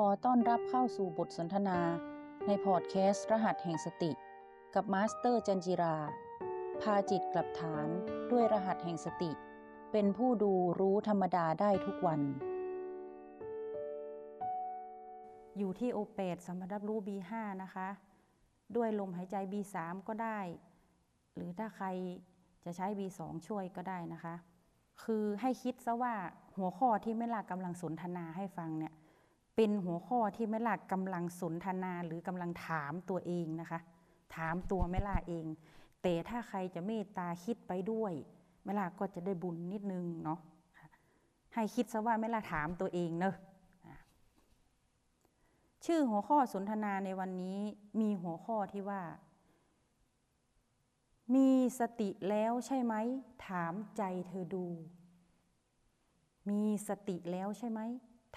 ขอต้อนรับเข้าสู่บทสนทนา ในพอดแคสต์ รหัสแห่งสติ กับมาสเตอร์จันทร์จิรา พาจิตกลับฐานด้วยรหัสแห่งสติ เป็นผู้ดูรู้ธรรมดาได้ทุกวัน อยู่ที่โอเปดสำหรับรู้ B5 นะคะ ด้วยลมหายใจ B3 ก็ได้ หรือถ้าใครจะใช้ B2 ช่วยก็ได้นะคะ คือให้คิดซะว่าหัวข้อที่ไม่ลากำลังสนทนาให้ฟังเนี่ย เป็นหัวข้อที่ไม่ลากกำลังสนทนาหรือกำลังถามตัวเองนะคะ ถามตัวไม่ลาเอง แต่ถ้าใครจะเมตตาคิดไปด้วยไม่ลาก็จะได้บุญนิดนึงเนาะให้คิดซะว่าไม่ลาถามตัวเองเนอะชื่อหัวข้อสนทนาในวันนี้มีหัวข้อที่ว่า มีสติแล้วใช่ไหม ถามใจเธอดู มีสติแล้วใช่ไหม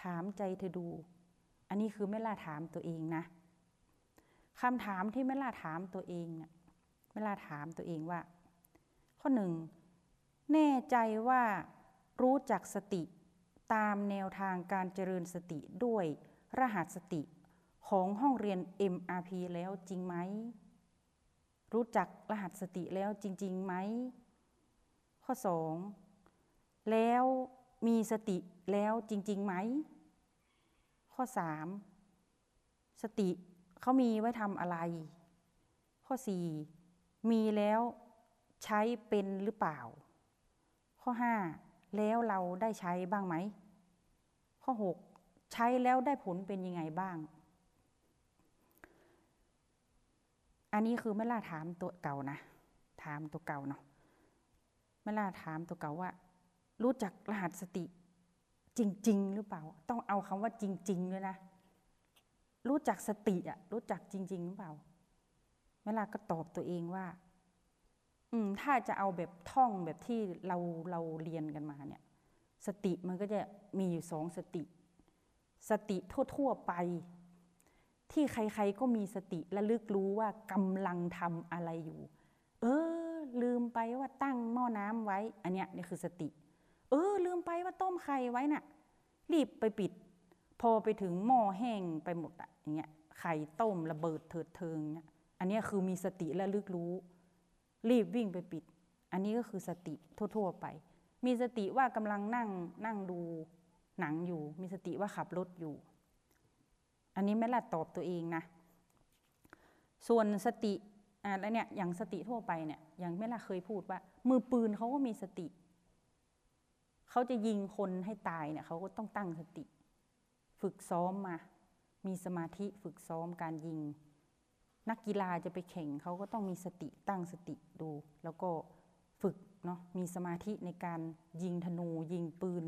ถามใจเธอดู อันนี้คือไม่ล่าถามตัวเองนะคำถามที่ไม่ล่าถามตัวเองเนี่ยไม่ล่าถามตัวเองว่า ข้อหนึ่งแน่ใจว่ารู้จักสติตามแนวทางการเจริญสติด้วยรหัสสติของห้องเรียน MRP แล้วจริงไหม รู้จักรหัสสติแล้วจริง ๆ ไหม ข้อสองแล้วมีสติแล้วจริง ๆ ไหม ข้อสามสติเขามีไว้ทำอะไร ข้อสี่มีแล้วใช้เป็นหรือเปล่า ข้อห้าแล้วเราได้ใช้บ้างไหม ข้อหกใช้แล้วได้ผลเป็นยังไงบ้าง อันนี้คือไม่ล่าถามตัวเก่านะ ถามตัวเก่าเนาะไม่ล่าถามตัวเก่าว่า รู้จักรหัสสติ จริง ๆ หรือเปล่า ต้องเอาคำว่าจริง ๆ ด้วยนะ รู้จักสติอะรู้จักจริง ๆ หรือเปล่า เวลาก็ตอบตัวเองว่า อืม ถ้าจะเอาแบบท่องแบบที่เราเราเรียนกันมาเนี่ย สติมันก็จะมีอยู่สองสติ สติทั่ว ๆ ไป ที่ใคร ๆ ก็มีสติและลึกรู้ว่ากำลังทำอะไรอยู่ เออ ลืมไปว่าตั้งหม้อน้ำไว้ อันเนี้ยนี่คือสติเออลืมไปว่าต้มไข่ไว้น่ะ รีบไปปิด พอไปถึงหม้อแห้งไปหมดอะอย่างเงี้ยไข่ต้มระเบิดเถิดเทิงเนี่ยอันนี้คือมีสติและลึกรู้ รีบวิ่งไปปิด อันนี้ก็คือสติทั่ว ๆ ไป มีสติว่ากำลังนั่งนั่งดูหนังอยู่ มีสติว่าขับรถอยู่ อันนี้ไม่ละตอบตัวเองนะ ส่วนสติอ่าแล้วเนี่ยอย่างสติทั่วไปเนี่ยอย่างไม่ละเคยพูดว่า มือปืนเขาก็มีสติ เขาจะยิงคนให้ตายเนี่ยเขาก็ต้องตั้งสติ ฝึกซ้อมมา มีสมาธิฝึกซ้อมการยิง นักกีฬาจะไปแข่งเขาก็ต้องมีสติตั้งสติดู แล้วก็ฝึกเนาะมีสมาธิในการยิงธนู ยิงปืน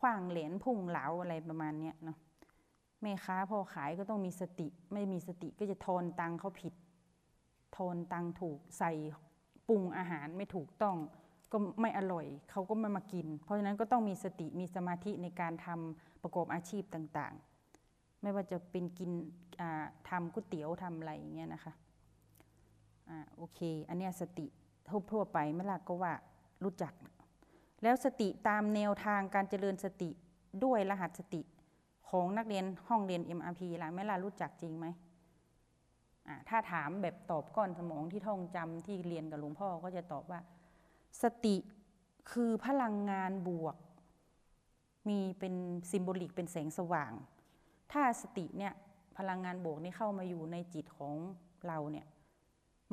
ขว้างเหรียญพุ่งเหลาอะไรประมาณเนี้ยเนาะแม่ค้าพอขายก็ต้องมีสติ ไม่มีสติก็จะทอนตังเขาผิดทอนตังถูกใส่ปรุงอาหารไม่ถูกต้อง ก็ไม่อร่อยเขาก็ไม่มากิน เพราะฉะนั้นก็ต้องมีสติมีสมาธิในการทำประกอบอาชีพต่างๆ ไม่ว่าจะเป็นกินทำก๋วยเตี๋ยวทำอะไรอย่างเงี้ยนะคะอ่าโอเค อันเนี้ยสติทั่วไปไม่ล่ะก็ว่ารู้จัก แล้วสติตามแนวทางการเจริญสติด้วยรหัสสติของนักเรียนห้องเรียน MRP ล่ะไม่ล่ะรู้จักจริงไหมถ้าถามแบบตอบก้อนสมองที่ท่องจำที่เรียนกับหลวงพ่อก็จะตอบว่า สติคือพลังงานบวก มีเป็นซิมโบลิกเป็นแสงสว่าง ถ้าสติเนี่ยพลังงานบวกนี้เข้ามาอยู่ในจิตของเราเนี่ย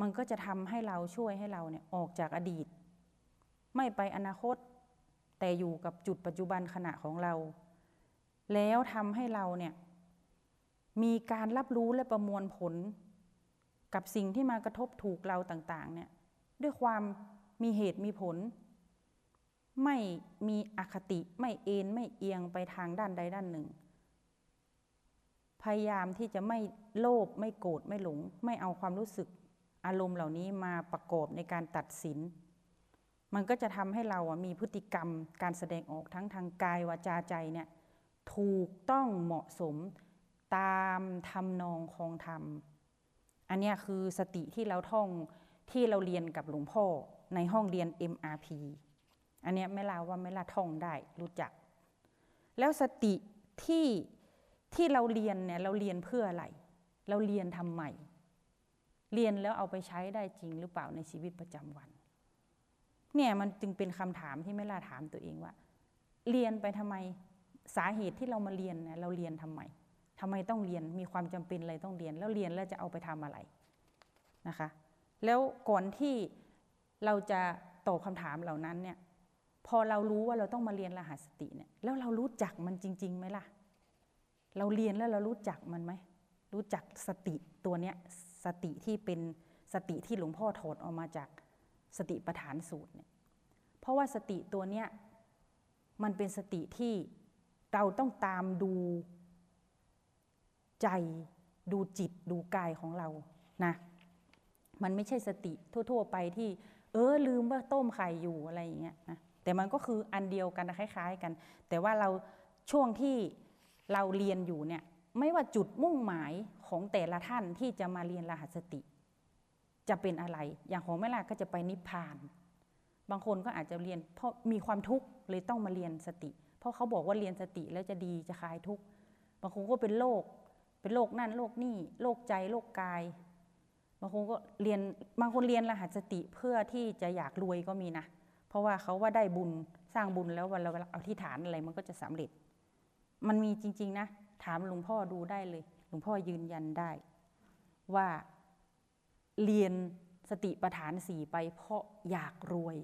มันก็จะทำให้เราช่วยให้เราเนี่ยออกจากอดีต ไม่ไปอนาคต แต่อยู่กับจุดปัจจุบันขณะของเรา แล้วทำให้เราเนี่ยมีการรับรู้และประมวลผล กับสิ่งที่มากระทบถูกเราต่าง ๆ เนี่ยด้วยความ มีเหตุมีผล ไม่มีอคติไม่เอ็นไม่เอียงไปทางด้านใดด้านหนึ่ง พยายามที่จะไม่โลภไม่โกรธไม่หลง ไม่เอาความรู้สึกอารมณ์เหล่านี้มาประกอบในการตัดสิน มันก็จะทำให้เรามีพฤติกรรมการแสดงออกทั้งทางกายวาจาใจเนี่ยถูกต้องเหมาะสมตามทำนองคองธรรม อันนี้คือสติที่เราท่องที่เราเรียนกับหลวงพ่อ ในห้องเรียน MRP อันนี้ไม่ลาว่าไม่ลาท่องได้รู้จัก แล้วสติที่ที่เราเรียนเนี่ยเราเรียนเพื่ออะไร เราเรียนทำไมเรียนแล้วเอาไปใช้ได้จริงหรือเปล่าในชีวิตประจำวัน เนี่ยมันจึงเป็นคำถามที่ไม่ล่าถามตัวเองว่า เรียนไปทำไมสาเหตุที่เรามาเรียนเนี่ยเราเรียนทำไมทำไมต้องเรียนมีความจำเป็นอะไรต้องเรียน แล้วเรียนแล้วจะเอาไปทำอะไรนะคะ แล้วก่อนที่ เราจะตอบคำถามเหล่านั้นเนี่ยพอเรารู้ว่าเราต้องมาเรียนรหัสสติเนี่ยแล้วเรารู้จักมันจริงๆไหมล่ะ เราเรียนแล้วเรารู้จักมันไหมรู้จักสติตัวเนี้ยสติที่เป็นสติที่หลวงพ่อถอดออกมาจากสติปัฏฐานสูตรเนี่ยเพราะว่าสติตัวเนี้ยมันเป็นสติที่เราต้องตามดูใจดูจิตดูกายของเรานะมันไม่ใช่สติทั่ว ๆ ไปที่ เออลืมว่าต้มไข่อยู่อะไรอย่างเงี้ยนะแต่มันก็คืออันเดียวกันคล้าย ๆ กัน แต่ว่าเราช่วงที่เราเรียนอยู่เนี่ยไม่ว่าจุดมุ่งหมายของแต่ละท่านที่จะมาเรียนรหัสสติ จะเป็นอะไร อย่างของแม่ลาก็จะไปนิพพาน บางคนก็อาจจะเรียนเพราะมีความทุกข์เลยต้องมาเรียนสติ เพราะเขาบอกว่าเรียนสติแล้วจะดีจะคลายทุกข์บางคนก็เป็นโรคเป็นโรคนั่นโรคนี่โรคใจโรคกาย บางคนก็เรียนบางคนเรียนรหัสสติเพื่อที่จะอยากรวยก็มีนะ เพราะว่าเขาว่าได้บุญสร้างบุญแล้ววันเราเอาที่ฐานอะไรมันก็จะสำเร็จ มันมีจริง ๆ นะ ถามหลวงพ่อดูได้เลย หลวงพ่อยืนยันได้ ว่าเรียนสติปัฏฐานสี่ไปเพราะอยากรวย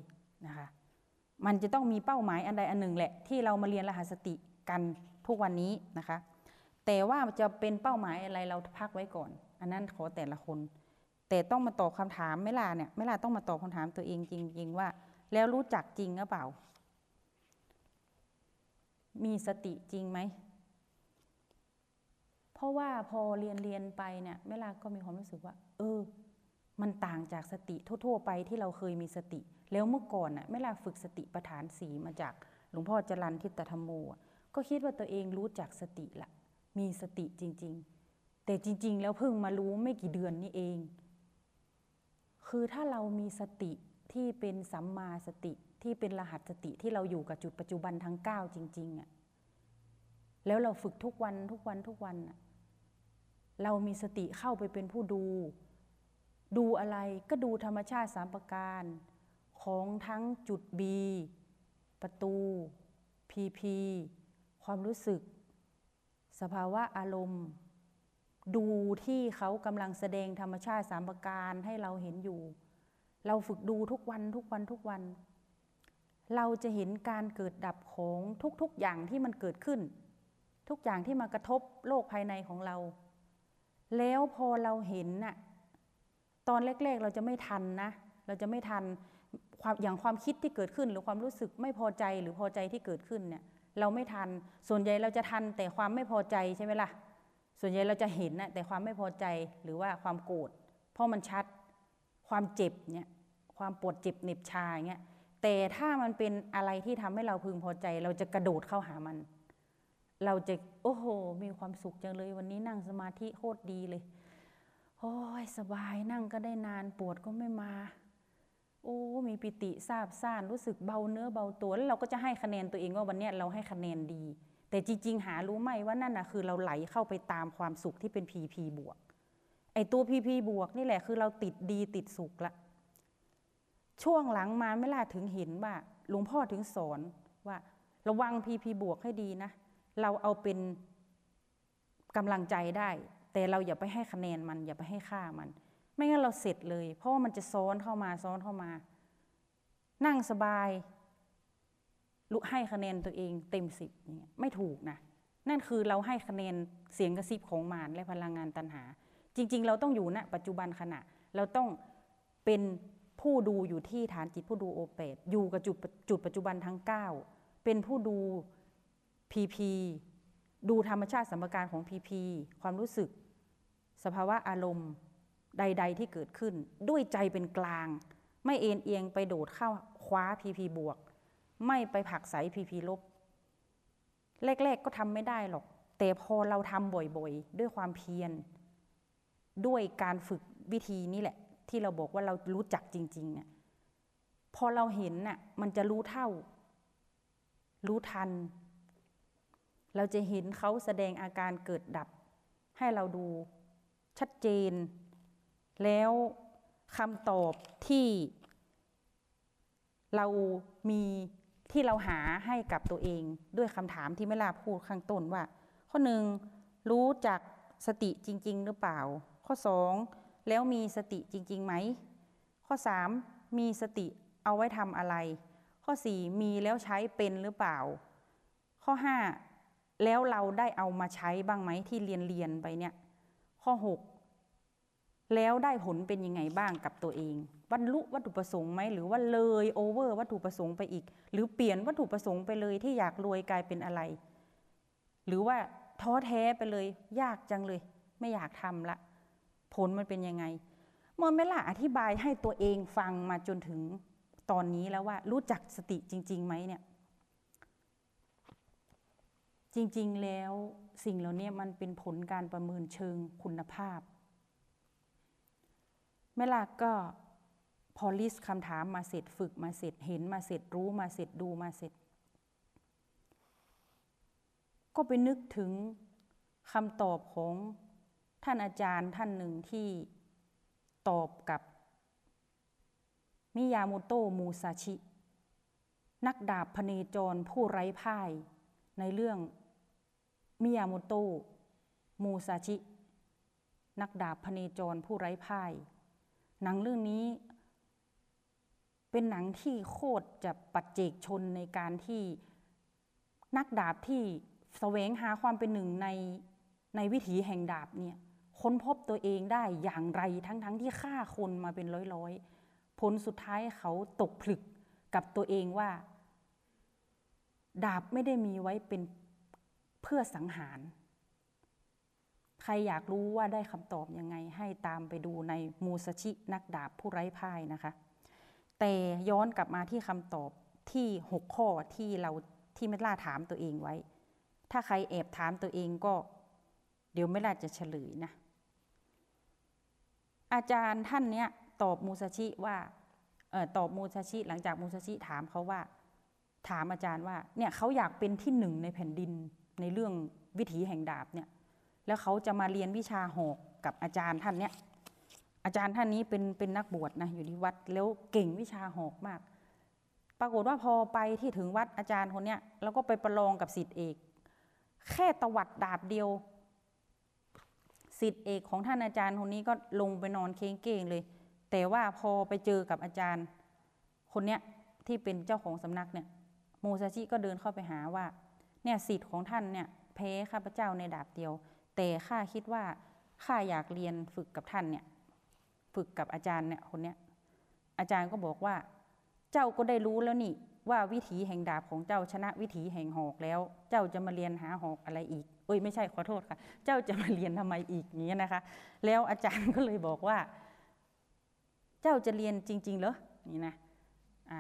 นะคะ มันจะต้องมีเป้าหมายอันใดอันหนึ่งแหละ ที่เรามาเรียนรหัสสติกันทุกวันนี้นะคะ แต่ว่าจะเป็นเป้าหมายอะไรเราพักไว้ก่อน อันนั้นขอแต่ละคน แต่ต้องมาตอบคำถามไม่ล่ะเนี่ยไม่ล่ะต้องมาตอบคำถามตัวเองจริง ๆ ว่า แล้วรู้จักจริงหรือเปล่า มีสติจริงไหมเพราะว่าพอเรียนเรียนไปเนี่ยเวลาก็มีความรู้สึกว่า เออ มันต่างจากสติทั่ว ๆ ไปที่เราเคยมีสติ แล้วเมื่อก่อนน่ะเวลาฝึกสติปัฏฐานสีมาจากหลวงพ่อจรันทิตธรรมโมก็คิดว่าตัวเองรู้จักสติละมีสติจริง ๆ แต่จริง ๆ แล้วเพิ่งมารู้ไม่กี่เดือนนี่เอง คือถ้าเรามีสติที่เป็นสัมมาสติที่เป็นรหัสสติที่เราอยู่กับจุดปัจจุบันทั้ง 9 จริงๆอะ่ะแล้วเราฝึกทุกวันทุกวันทุกวันอะเรามีสติเข้าไปเป็นผู้ดู ดูอะไรก็ดูธรรมชาติสามประการ ของทั้งจุด B ประตู PP ความรู้สึก สภาวะอารมณ์ ดูที่เขากำลังแสดงธรรมชาติสามประการให้เราเห็นอยู่ เราฝึกดูทุกวันทุกวันทุกวัน เราจะเห็นการเกิดดับของทุกๆอย่างที่มันเกิดขึ้น ทุกอย่างที่มากระทบโลกภายในของเรา แล้วพอเราเห็นน่ะตอนแรก ๆ เราจะไม่ทันนะ เราจะไม่ทันความอย่างความคิดที่เกิดขึ้น หรือความรู้สึกไม่พอใจหรือพอใจที่เกิดขึ้นเนี่ยเราไม่ทันส่วนใหญ่เราจะทันแต่ความไม่พอใจใช่ไหมล่ะ ส่วนใหญ่เราจะเห็นนะแต่ความไม่พอใจหรือว่าความโกรธเพราะมันชัดความเจ็บเนี่ยความปวดเจ็บเหน็บชาอย่างเงี้ยแต่ถ้ามันเป็นอะไรที่ทำให้เราพึงพอใจ เราจะกระโดดเข้าหามัน เราจะโอ้โห มีความสุขจังเลย วันนี้นั่งสมาธิโคตรดีเลยโอ้ยสบายนั่งก็ได้นานปวดก็ไม่มา โอ้มีปิติซาบซ่านรู้สึกเบาเนื้อเบาตัวแล้วเราก็จะให้คะแนนตัวเองว่าวันนี้เราให้คะแนนดี แต่จริง ๆ หารู้ไหมว่านั่นนะคือเราไหลเข้าไปตามความสุขที่เป็นพีพีบวก ไอตัวพีพีบวกนี่แหละคือเราติดดีติดสุขละ ช่วงหลังมาไม่ล่าถึงเห็นว่าหลวงพ่อถึงสอนว่าระวังพีพีบวกให้ดีนะ เราเอาเป็นกำลังใจได้ แต่เราอย่าไปให้คะแนนมัน อย่าไปให้ค่ามัน ไม่งั้นเราเสร็จเลย เพราะว่ามันจะซ้อนเข้ามาซ้อนเข้ามา นั่งสบาย ลุให้คะแนนตัวเองเต็มสิบเนี่ยไม่ถูกนะนั่นคือเราให้คะแนนเสียงกระซิบของมารและพลังงานตัณหา จริง ๆ เราต้องอยู่ณนะปัจจุบันขณะ เราต้องเป็นผู้ดูอยู่ที่ฐานจิตผู้ดูโอเปตอยู่กับจุดจุดปัจจุบันทั้ง 9 เป็นผู้ดูพีพีดูธรรมชาติสัมการของพีพีความรู้สึก สภาวะอารมณ์ใด ๆ ที่เกิดขึ้น ด้วยใจเป็นกลาง ไม่เอ็นเอียงไปโดดเข้าคว้าพีพีบวก ไม่ไปผักใสพีพีลบแรกๆก็ทำไม่ได้หรอก แต่พอเราทำบ่อยๆ ด้วยความเพียร ด้วยการฝึกวิธีนี้แหละ ที่เราบอกว่าเรารู้จักจริงๆเนี่ยพอเราเห็นน่ะมันจะรู้เท่า รู้ทัน เราจะเห็นเขาแสดงอาการเกิดดับ ให้เราดูชัดเจน แล้วคำตอบที่เรามี ที่เราหาให้กับตัวเองด้วยคำถามที่ไม่ลาพูดข้างต้นว่า ข้อหนึ่งรู้จักสติจริง ๆ หรือเปล่า ข้อสองแล้วมีสติจริง ๆ ไหม ข้อสามมีสติเอาไว้ทำอะไร ข้อสี่มีแล้วใช้เป็นหรือเปล่า ข้อห้าแล้วเราได้เอามาใช้บ้างไหมที่เรียนเรียนไปเนี่ย ข้อหกแล้วได้ผลเป็นยังไงบ้างกับตัวเอง บรรลุวัตถุประสงค์ไหมหรือว่าเลยโอเวอร์วัตถุประสงค์ไปอีก หรือเปลี่ยนวัตถุประสงค์ไปเลยที่อยากรวยกลายเป็นอะไร หรือว่าท้อแท้ไปเลย ยากจังเลย ไม่อยากทำละ ผลมันเป็นยังไงเมื่อนไม่ล่ะอธิบายให้ตัวเองฟังมาจนถึงตอนนี้แล้วว่า รู้จักสติจริงๆไหมเนี่ย จริงๆแล้วสิ่งเหล่านี้มันเป็นผลการประเมินเชิงคุณภาพแม่ล่ะก็ พอลิสคำถามมาเสร็จฝึกมาเสร็จเห็นมาเสร็จรู้มาเสร็จดูมาเสร็จ ก็ไปนึกถึงคำตอบของท่านอาจารย์ท่านหนึ่งที่ตอบกับ มิยาโมโตะมูซาชิ นักดาบพเนจรผู้ไร้พ่ายในเรื่องมิยาโมโตะมูซาชิ นักดาบพเนจรผู้ไร้พ่าย หนังเรื่องนี้ เป็นหนังที่โคตรจะปัจเจกชนในการที่นักดาบที่แสวงหาความเป็นหนึ่งในในวิถีแห่งดาบเนี่ยค้นพบตัวเองได้อย่างไรทั้งๆทที่ฆ่าคนมาเป็นร้อยๆ ผลสุดท้ายเขาตกผลึกกับตัวเองว่า ดาบไม่ได้มีไว้เป็นเพื่อสังหาร ใครอยากรู้ว่าได้คำตอบยังไงให้ตามไปดูในมูซาชินักดาบผู้ไร้พ่ายนะคะ แต่ย้อนกลับมาที่คำตอบที่หกข้อที่เราที่ไม่ล่าถามตัวเองไว้ ถ้าใครแอบถามตัวเองก็ เดี๋ยวไม่ล่าจะเฉลยนะ อาจารย์ท่านเนี้ยตอบมูซาชิว่าออตอบมูซาชิหลังจากมูซาชิถามเขาว่า ถามอาจารย์ว่า เนี่ยเขาอยากเป็นที่หนึ่งในแผ่นดินในเรื่องวิถีแห่งดาบเนี่ย แล้วเขาจะมาเรียนวิชาหอกกับอาจารย์ท่านเนี้ย อาจารย์ท่านนี้เป็นเป็นนักบวชนะอยู่ที่วัดแล้วเก่งวิชาหอกมาก ปรากฏว่าพอไปที่ถึงวัดอาจารย์คนเนี้ยแล้วก็ไปประลองกับสิทธิเอก แค่ตวัดดาบเดียวสิทธิเอกของท่านอาจารย์คนนี้ก็ลงไปนอนเค้งเก่งเลย แต่ว่าพอไปเจอกับอาจารย์ คนเนี้ยที่เป็นเจ้าของสำนักเนี่ยโมซาชิก็เดินเข้าไปหาว่าเนี่ยสิทธิ์ของท่านเนี่ยแพ้ข้าพเจ้าในดาบเดียว แต่ข้าคิดว่าข้าอยากเรียนฝึกกับท่านเนี่ย ฝึกกับอาจารย์เนี่ยคนเนี้ยอาจารย์ก็บอกว่า เจ้าก็ได้รู้แล้วนี่ ว่าวิถีแห่งดาบของเจ้าชนะวิถีแห่งหอกแล้ว เจ้าจะมาเรียนหาหอกอะไรอีก เอ้ยไม่ใช่ขอโทษค่ะ เจ้าจะมาเรียนทำไมอีกอย่างนี้นะคะ แล้วอาจารย์ก็เลยบอกว่า เจ้าจะเรียนจริง ๆ เหรอนี่นะอ่า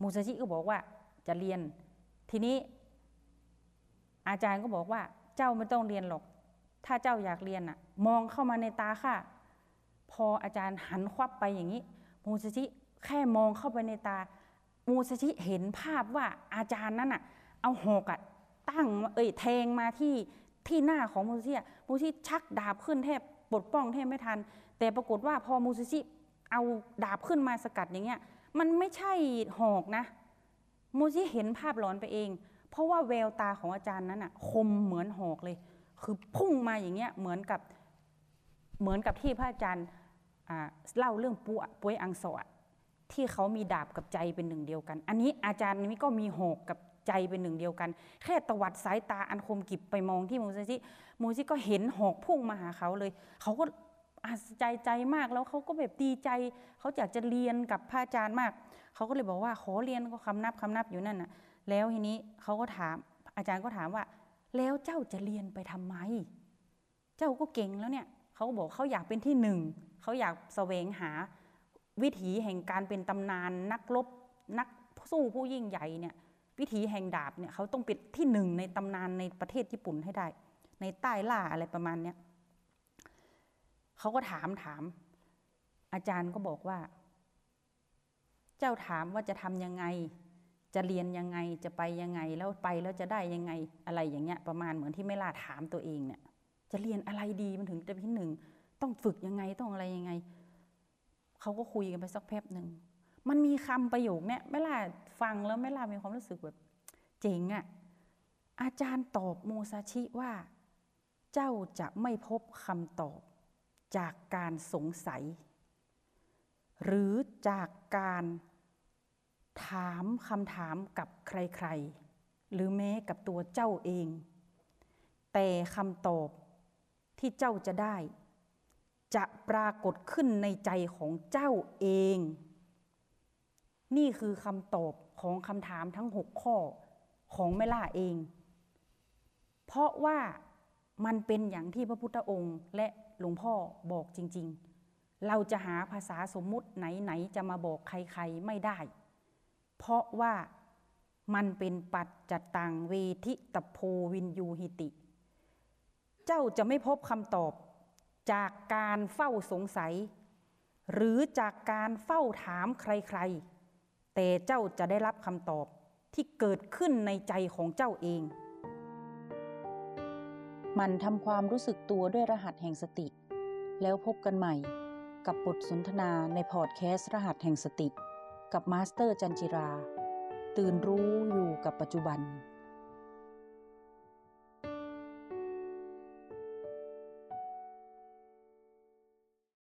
มูซาชิก็บอกว่าจะเรียนทีนี้ อาจารย์ก็บอกว่า เจ้าไม่ต้องเรียนหรอก ถ้าเจ้าอยากเรียนอะมองเข้ามาในตาค่ะ พออาจารย์หันควับไปอย่างนี้ มูซาชิแค่มองเข้าไปในตา มูซาชิเห็นภาพว่าอาจารย์นั้นอะเอาหอกอะตั้งเอ้ยแทงมาที่ที่หน้าของมูซาชิมูซาชิชักดาบขึ้นแทบปลดป้องแทบไม่ทัน แต่ปรากฏว่าพอมูซาชิเอาดาบขึ้นมาสกัดอย่างเงี้ย มันไม่ใช่หอกนะ มูซาชิเห็นภาพหลอนไปเอง เพราะว่าแววตาของอาจารย์นั้นอะคมเหมือนหอกเลย คือพุ่งมาอย่างเงี้ยเหมือนกับเหมือนกับที่พระอาจารย์ เล่าเรื่องปูป่วยอังสอดที่เขามีดาบกับใจเป็นหนึ่งเดียวกัน อันนี้อาจารย์นี้ก็มีหอกกับใจเป็นหนึ่งเดียวกัน แค่ตวัดสายตาอันคมกิบไปมองที่มูซาชิมูซิก็เห็นหอกพุ่งมาหาเขาเลย เขาก็อาใจใจมากแล้วเขาก็แบบดีใจ เขาอยากจะเรียนกับพระอาจารย์มาก เขาก็เลยบอกว่าขอเรียนก็คำนับคำนับอยู่นั่นน่ะ แล้วทีนี้เขาก็ถามอาจารย์ก็ถามว่า แล้วเจ้าจะเรียนไปทำไม เจ้าก็เก่งแล้วเนี่ย เขาบอกเขาอยากเป็นที่หนึ่งเขาอยากแสวงหาวิถีแห่งการเป็นตำนานนักรบนักสู้ผู้ยิ่งใหญ่เนี่ยวิถีแห่งดาบเนี่ยเขาต้องเป็นที่หนึ่งในตำนานในประเทศญี่ปุ่นให้ได้ ในใต้ล่าอะไรประมาณเนี้ยเขาก็ถามถาม อาจารย์ก็บอกว่า เจ้าถามว่าจะทำยังไง จะเรียนยังไงจะไปยังไงแล้วไปแล้วจะได้ยังไงอะไรอย่างเงี้ยประมาณเหมือนที่ไม่ล่าถามตัวเองเนี่ย จะเรียนอะไรดีมันถึงจะที่หนึ่ง ต้องฝึกยังไงต้องอะไรยังไง เขาก็คุยกันไปสักแป๊บหนึ่ง มันมีคำประโยคเนี่ยไม่ล่าฟังแล้วไม่ล่ามีความรู้สึกแบบเจ๋งอะ่ะอาจารย์ตอบโมซาชิว่า เจ้าจะไม่พบคำตอบ จากการสงสัย หรือจากการถามคำถามกับใครๆ หรือแม้กับตัวเจ้าเอง แต่คำตอบ ที่เจ้าจะได้ จะปรากฏขึ้นในใจของเจ้าเอง นี่คือคำตอบของคำถามทั้งหกข้อของแม่ล่าเอง เพราะว่ามันเป็นอย่างที่พระพุทธองค์และหลวงพ่อบอกจริง ๆ เราจะหาภาษาสมมุติไหนๆจะมาบอกใครๆไม่ได้ เพราะว่ามันเป็นปัจจตังเวทิตโพวินยูหิติ เจ้าจะไม่พบคำตอบ จากการเฝ้าสงสัย หรือจากการเฝ้าถามใครๆ แต่เจ้าจะได้รับคำตอบที่เกิดขึ้นในใจของเจ้าเอง หมั่นทำความรู้สึกตัวด้วยรหัสแห่งสติ แล้วพบกันใหม่ กับบทสนทนาในพอดแคสต์รหัสแห่งสติ กับมาสเตอร์จันทร์จิรา ตื่นรู้อยู่กับปัจจุบัน